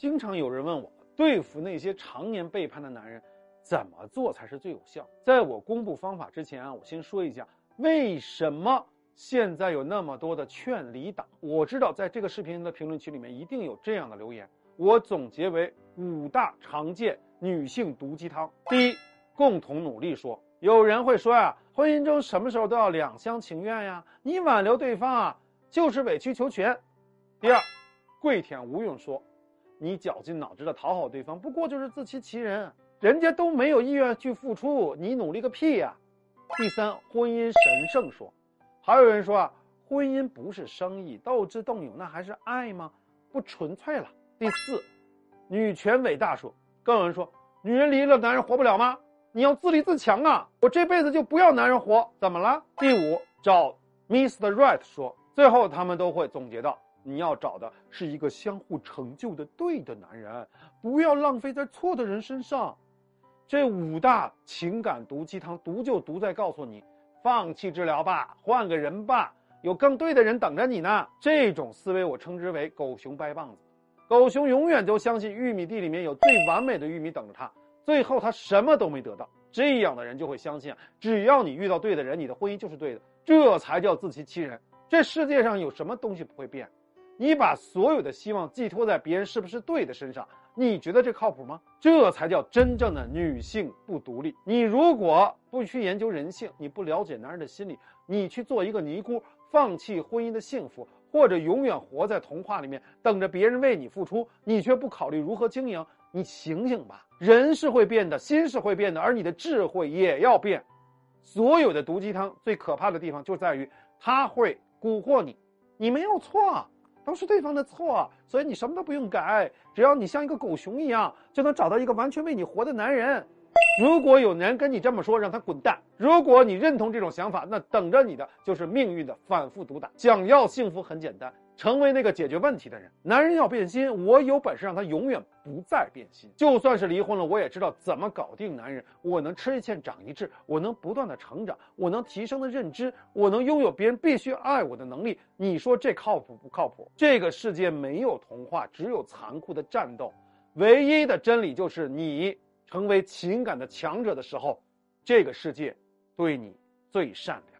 经常有人问我，对付那些常年背叛的男人，怎么做才是最有效？在我公布方法之前啊，我先说一下为什么现在有那么多的劝离党。我知道在这个视频的评论区里面一定有这样的留言，我总结为五大常见女性毒鸡汤。第一，共同努力说。有人会说呀，婚姻中什么时候都要两厢情愿呀？你挽留对方啊，就是委曲求全。第二，跪舔吴用说。你绞尽脑汁的讨好对方，不过就是自欺欺人。人家都没有意愿去付出，你努力个屁呀！第三，婚姻神圣说，还有人说啊，婚姻不是生意，斗智斗勇那还是爱吗？不纯粹了。第四，女权伟大说，更有人说，女人离了男人活不了吗？你要自立自强啊！我这辈子就不要男人活，怎么了？第五，找 Mr. Right 说，最后他们都会总结到。你要找的是一个相互成就的对的男人，不要浪费在错的人身上。这五大情感毒鸡汤，毒就毒在告诉你，放弃治疗吧，换个人吧，有更对的人等着你呢。这种思维我称之为狗熊掰棒子。狗熊永远都相信玉米地里面有最完美的玉米等着他，最后他什么都没得到。这样的人就会相信，只要你遇到对的人，你的婚姻就是对的，这才叫自欺欺人。这世界上有什么东西不会变？你把所有的希望寄托在别人是不是对的身上，你觉得这靠谱吗？这才叫真正的女性不独立。你如果不去研究人性，你不了解男人的心理，你去做一个尼姑，放弃婚姻的幸福，或者永远活在童话里面，等着别人为你付出，你却不考虑如何经营，你醒醒吧！人是会变的，心是会变的，而你的智慧也要变。所有的毒鸡汤最可怕的地方就在于，它会蛊惑你，你没有错。都是对方的错，所以你什么都不用改，只要你像一个狗熊一样，就能找到一个完全为你活的男人。如果有人跟你这么说，让他滚蛋。如果你认同这种想法，那等着你的就是命运的反复毒打。想要幸福很简单。成为那个解决问题的人。男人要变心，我有本事让他永远不再变心。就算是离婚了，我也知道怎么搞定男人。我能吃一堑长一智，我能不断的成长，我能提升的认知，我能拥有别人必须爱我的能力。你说这靠谱不靠谱？这个世界没有童话，只有残酷的战斗。唯一的真理就是，你成为情感的强者的时候，这个世界对你最善良。